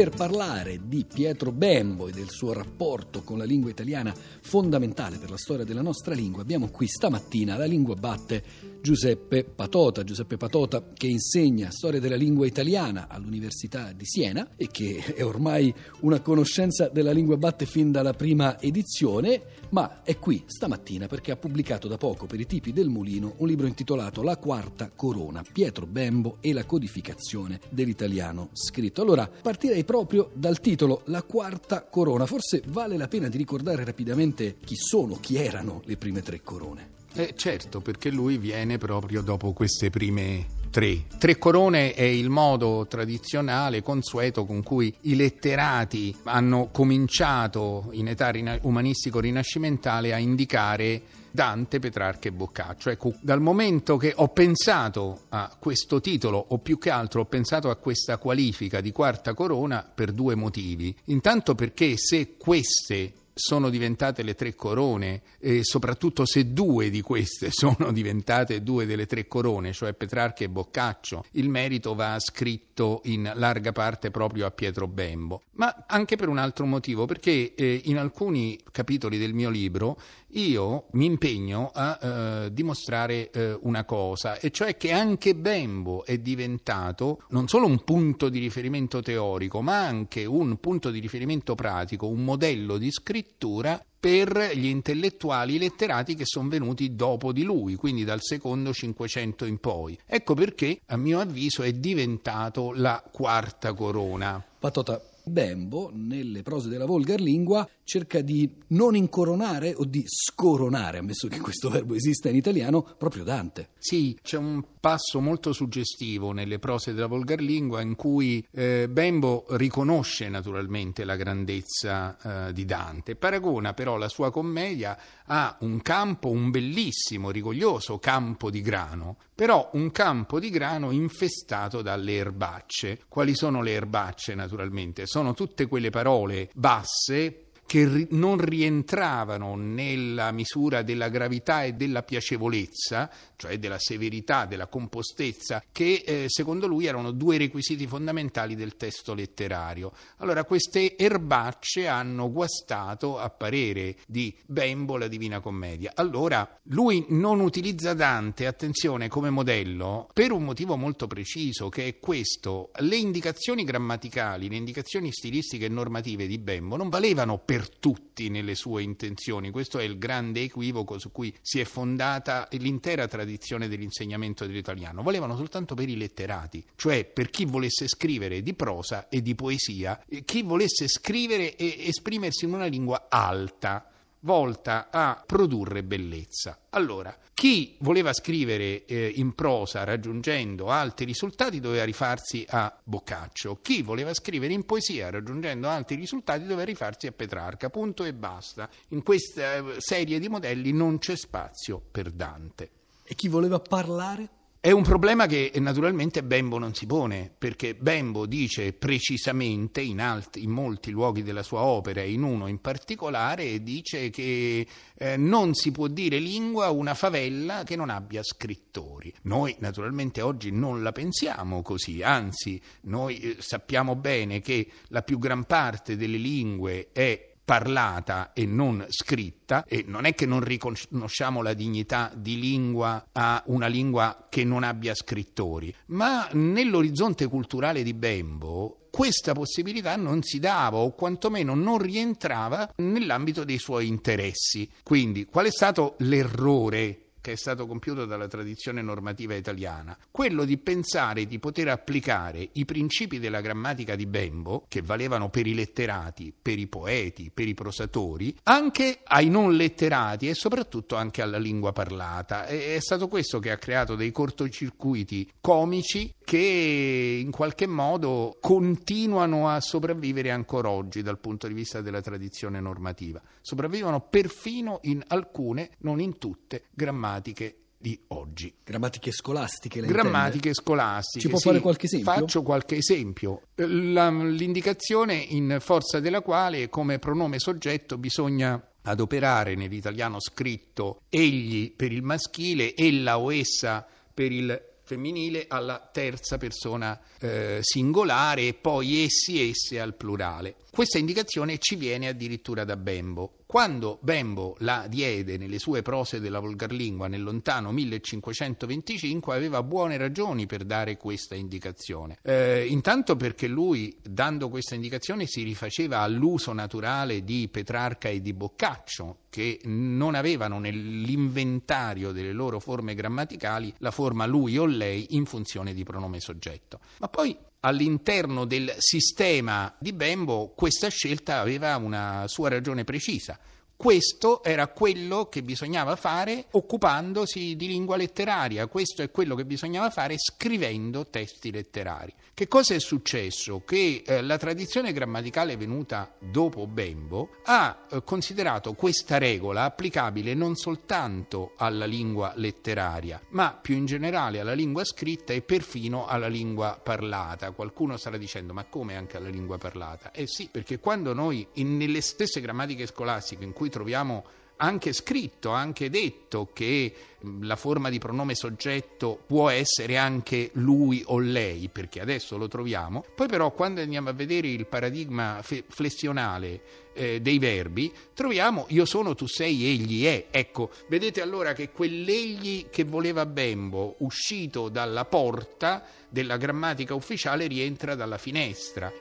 Per parlare di Pietro Bembo e del suo rapporto con la lingua italiana fondamentale per la storia della nostra lingua, abbiamo qui stamattina la lingua batte Giuseppe Patota. Giuseppe Patota che insegna storia della lingua italiana all'Università di Siena e che è ormai una conoscenza della lingua batte fin dalla prima edizione, ma è qui stamattina perché ha pubblicato da poco per i tipi del mulino un libro intitolato La quarta corona, Pietro Bembo e la codificazione dell'italiano scritto. Allora partirei proprio dal titolo La quarta corona. Forse vale la pena di ricordare rapidamente chi sono, chi erano le prime tre corone. Eh, certo, perché lui viene proprio dopo queste prime tre. Tre corone è il modo tradizionale, consueto con cui i letterati hanno cominciato in età umanistico-rinascimentale a indicare Dante, Petrarca e Boccaccio. Ecco, dal momento che ho pensato a questo titolo, o più che altro ho pensato a questa qualifica di quarta corona per due motivi. Intanto perché se queste sono diventate le tre corone, e soprattutto se due di queste sono diventate due delle tre corone, cioè Petrarca e Boccaccio, il merito va scritto in larga parte proprio a Pietro Bembo, ma anche per un altro motivo, perché eh, in alcuni capitoli del mio libro io mi impegno a eh, dimostrare eh, una cosa, e cioè che anche Bembo è diventato non solo un punto di riferimento teorico, ma anche un punto di riferimento pratico, un modello di scrittura per gli intellettuali letterati che sono venuti dopo di lui, quindi dal secondo Cinquecento in poi. Ecco perché, a mio avviso, è diventato la quarta corona. Patota, Bembo, nelle prose della volgar lingua, cerca di non incoronare o di scoronare, ammesso che questo verbo esista in italiano, proprio Dante. Sì, c'è un passo molto suggestivo nelle prose della volgar lingua in cui eh, Bembo riconosce naturalmente la grandezza eh, di Dante, paragona però la sua commedia a un campo, un bellissimo, rigoglioso campo di grano, però un campo di grano infestato dalle erbacce. Quali sono le erbacce naturalmente? Sono tutte quelle parole basse che ri- non rientravano nella misura della gravità e della piacevolezza, cioè della severità, della compostezza, che eh, secondo lui erano due requisiti fondamentali del testo letterario. Allora queste erbacce hanno guastato, a parere di Bembo, la Divina Commedia. Allora lui non utilizza Dante, attenzione, come modello per un motivo molto preciso, che è questo. Le indicazioni grammaticali, le indicazioni stilistiche e normative di Bembo non valevano per per tutti nelle sue intenzioni. Questo è il grande equivoco su cui si è fondata l'intera tradizione dell'insegnamento dell'italiano. Valevano soltanto per i letterati, cioè per chi volesse scrivere di prosa e di poesia, chi volesse scrivere e esprimersi in una lingua alta volta a produrre bellezza. Allora, chi voleva scrivere eh, in prosa raggiungendo alti risultati doveva rifarsi a Boccaccio, chi voleva scrivere in poesia raggiungendo alti risultati doveva rifarsi a Petrarca, punto e basta. In questa eh, serie di modelli non c'è spazio per Dante. E chi voleva parlare? È un problema che naturalmente Bembo non si pone, perché Bembo dice precisamente in, alti, in molti luoghi della sua opera, in uno in particolare, dice che eh, non si può dire lingua una favella che non abbia scrittori. Noi naturalmente oggi non la pensiamo così, anzi noi eh, sappiamo bene che la più gran parte delle lingue è parlata e non scritta e non è che non riconosciamo la dignità di lingua a una lingua che non abbia scrittori, ma nell'orizzonte culturale di Bembo questa possibilità non si dava o quantomeno non rientrava nell'ambito dei suoi interessi. Quindi qual è stato l'errore che è stato compiuto dalla tradizione normativa italiana, quello di pensare di poter applicare i principi della grammatica di Bembo, che valevano per i letterati, per i poeti, per i prosatori, anche ai non letterati e soprattutto anche alla lingua parlata. È stato questo che ha creato dei cortocircuiti comici che in qualche modo continuano a sopravvivere ancora oggi dal punto di vista della tradizione normativa. Sopravvivono perfino in alcune, non in tutte, grammatiche di oggi. Grammatiche scolastiche, Grammatiche intende? scolastiche. Ci può sì, fare qualche esempio? Faccio qualche esempio. La, l'indicazione in forza della quale come pronome soggetto bisogna adoperare nell'italiano scritto egli per il maschile, ella o essa per il femminile alla terza persona eh, singolare e poi essi, esse al plurale. Questa indicazione ci viene addirittura da Bembo. Quando Bembo la diede nelle sue prose della volgarlingua nel lontano 1525 aveva buone ragioni per dare questa indicazione. Eh, intanto perché lui, dando questa indicazione, si rifaceva all'uso naturale di Petrarca e di Boccaccio, che non avevano nell'inventario delle loro forme grammaticali la forma lui o lei in funzione di pronome soggetto. Ma poi all'interno del sistema di Bembo questa scelta aveva una sua ragione precisa. Questo era quello che bisognava fare occupandosi di lingua letteraria, questo è quello che bisognava fare scrivendo testi letterari. Che cosa è successo? Che eh, la tradizione grammaticale venuta dopo Bembo ha eh, considerato questa regola applicabile non soltanto alla lingua letteraria, ma più in generale alla lingua scritta e perfino alla lingua parlata. Qualcuno starà dicendo ma come anche alla lingua parlata? Eh sì, perché quando noi in, nelle stesse grammatiche scolastiche in cui troviamo anche scritto, anche detto che la forma di pronome soggetto può essere anche lui o lei, perché adesso lo troviamo. Poi però quando andiamo a vedere il paradigma flessionale eh, dei verbi, troviamo io sono, tu sei, egli è. Ecco, vedete allora che quell'egli che voleva Bembo, uscito dalla porta della grammatica ufficiale, rientra dalla finestra.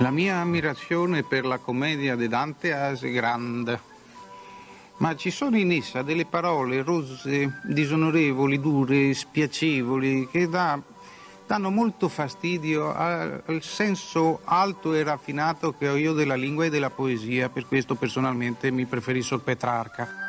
La mia ammirazione per la commedia di Dante è grande, ma ci sono in essa delle parole rozze, disonorevoli, dure, spiacevoli, che dà, danno molto fastidio al senso alto e raffinato che ho io della lingua e della poesia, per questo personalmente mi preferisco Petrarca.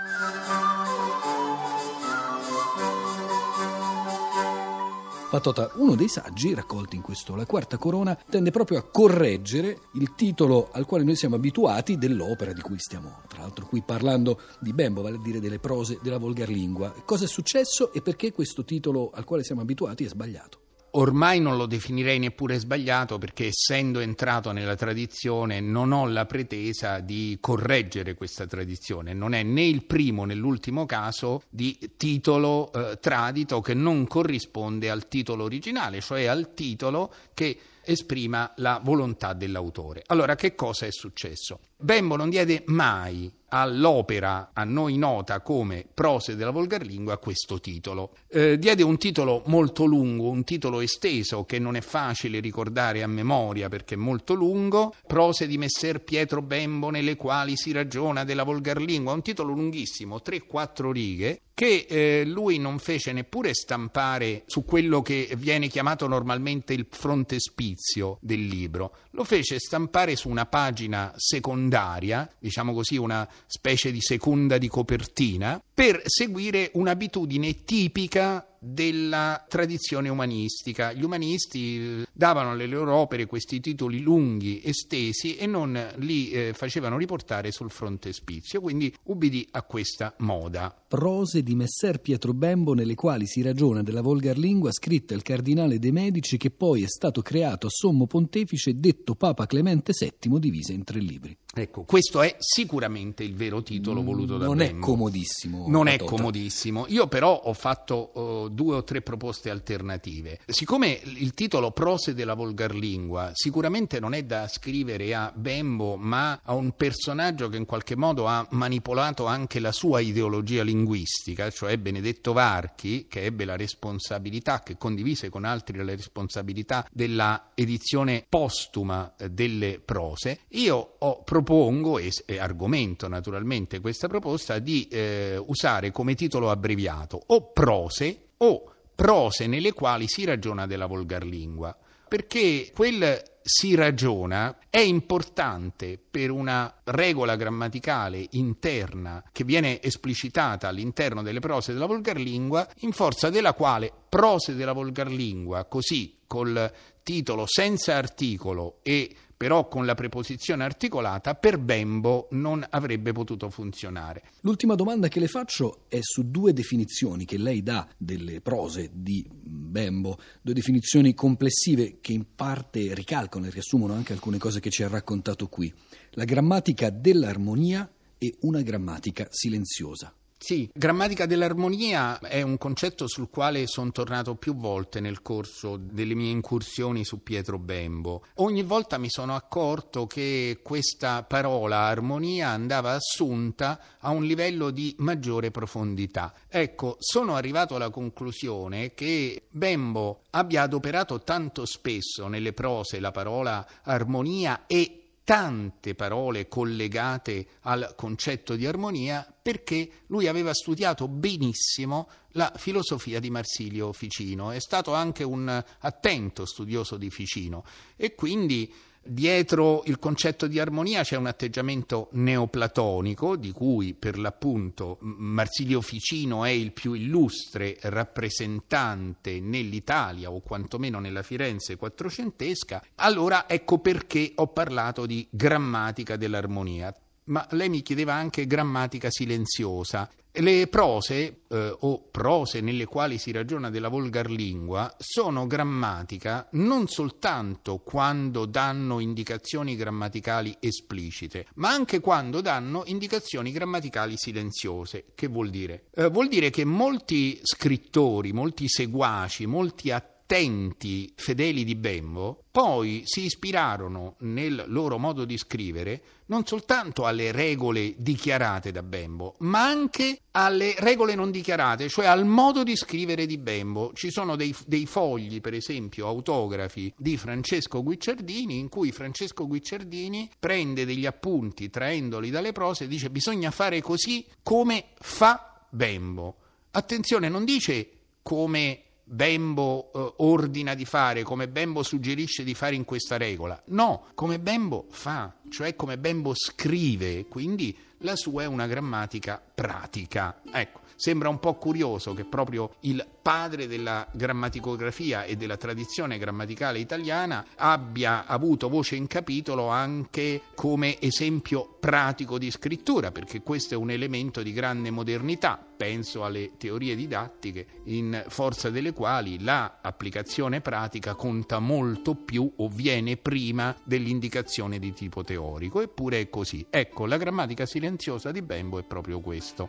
Patota, uno dei saggi raccolti in questo La Quarta Corona, tende proprio a correggere il titolo al quale noi siamo abituati dell'opera di cui stiamo, tra l'altro, qui parlando di Bembo, vale a dire delle prose della volgarlingua. Cosa è successo e perché questo titolo al quale siamo abituati è sbagliato? Ormai non lo definirei neppure sbagliato perché essendo entrato nella tradizione non ho la pretesa di correggere questa tradizione, non è né il primo né l'ultimo caso di titolo eh, tradito che non corrisponde al titolo originale, cioè al titolo che esprima la volontà dell'autore. Allora che cosa è successo? Bembo non diede mai all'opera a noi nota come Prose della volgarlingua questo titolo. Eh, diede un titolo molto lungo, un titolo esteso che non è facile ricordare a memoria perché è molto lungo, Prose di Messer Pietro Bembo nelle quali si ragiona della volgarlingua, un titolo lunghissimo, 3-4 righe, che eh, lui non fece neppure stampare su quello che viene chiamato normalmente il frontespizio del libro, lo fece stampare su una pagina secondaria, diciamo così una specie di seconda di copertina, per seguire un'abitudine tipica della tradizione umanistica. Gli umanisti eh, davano alle loro opere questi titoli lunghi, estesi e non li eh, facevano riportare sul frontespizio, quindi ubbidì a questa moda. Prose di Messer Pietro Bembo nelle quali si ragiona della volgar lingua scritta il cardinale De Medici che poi è stato creato a sommo pontefice detto Papa Clemente VII divisa in tre libri. Ecco, questo è sicuramente il vero titolo voluto da non Bembo. Non è comodissimo. Non è comodissimo. Io però ho fatto uh, due o tre proposte alternative. Siccome il titolo Prose della volgarlingua sicuramente non è da scrivere a Bembo, ma a un personaggio che in qualche modo ha manipolato anche la sua ideologia linguistica, cioè Benedetto Varchi, che ebbe la responsabilità, che condivise con altri la responsabilità della edizione postuma eh, delle prose, io ho propongo e, argomento naturalmente questa proposta di eh, usare come titolo abbreviato o prose o prose nelle quali si ragiona della volgarlingua, perché quel si ragiona è importante per una regola grammaticale interna che viene esplicitata all'interno delle prose della volgarlingua, in forza della quale prose della volgarlingua, così col titolo senza articolo e però con la preposizione articolata per Bembo non avrebbe potuto funzionare. L'ultima domanda che le faccio è su due definizioni che lei dà delle prose di Bembo, due definizioni complessive che in parte ricalcano e riassumono anche alcune cose che ci ha raccontato qui. La grammatica dell'armonia e una grammatica silenziosa. Sì, grammatica dell'armonia è un concetto sul quale sono tornato più volte nel corso delle mie incursioni su Pietro Bembo. Ogni volta mi sono accorto che questa parola armonia andava assunta a un livello di maggiore profondità. Ecco, sono arrivato alla conclusione che Bembo abbia adoperato tanto spesso nelle prose la parola armonia e tante parole collegate al concetto di armonia perché lui aveva studiato benissimo la filosofia di Marsilio Ficino, è stato anche un attento studioso di Ficino. E quindi Dietro il concetto di armonia c'è un atteggiamento neoplatonico, di cui per l'appunto Marsilio Ficino è il più illustre rappresentante nell'Italia o quantomeno nella Firenze quattrocentesca. Allora ecco perché ho parlato di grammatica dell'armonia ma lei mi chiedeva anche grammatica silenziosa. Le prose eh, o prose nelle quali si ragiona della volgarlingua sono grammatica non soltanto quando danno indicazioni grammaticali esplicite, ma anche quando danno indicazioni grammaticali silenziose. Che vuol dire? Eh, vuol dire che molti scrittori, molti seguaci, molti attori attenti fedeli di Bembo poi si ispirarono nel loro modo di scrivere non soltanto alle regole dichiarate da Bembo, ma anche alle regole non dichiarate, cioè al modo di scrivere di Bembo. Ci sono dei, dei fogli, per esempio, autografi di Francesco Guicciardini, in cui Francesco Guicciardini prende degli appunti traendoli dalle prose e dice bisogna fare così come fa Bembo. Attenzione, non dice come Bembo eh, ordina di fare, come Bembo suggerisce di fare in questa regola. No, come Bembo fa, cioè come Bembo scrive, quindi la sua è una grammatica pratica. Ecco, sembra un po' curioso che proprio il padre della grammaticografia e della tradizione grammaticale italiana abbia avuto voce in capitolo anche come esempio pratico di scrittura, perché questo è un elemento di grande modernità. Penso alle teorie didattiche in forza delle quali l'applicazione pratica conta molto più o viene prima dell'indicazione di tipo teorico, eppure è così. Ecco, la grammatica silenziosa di Bembo è proprio questo.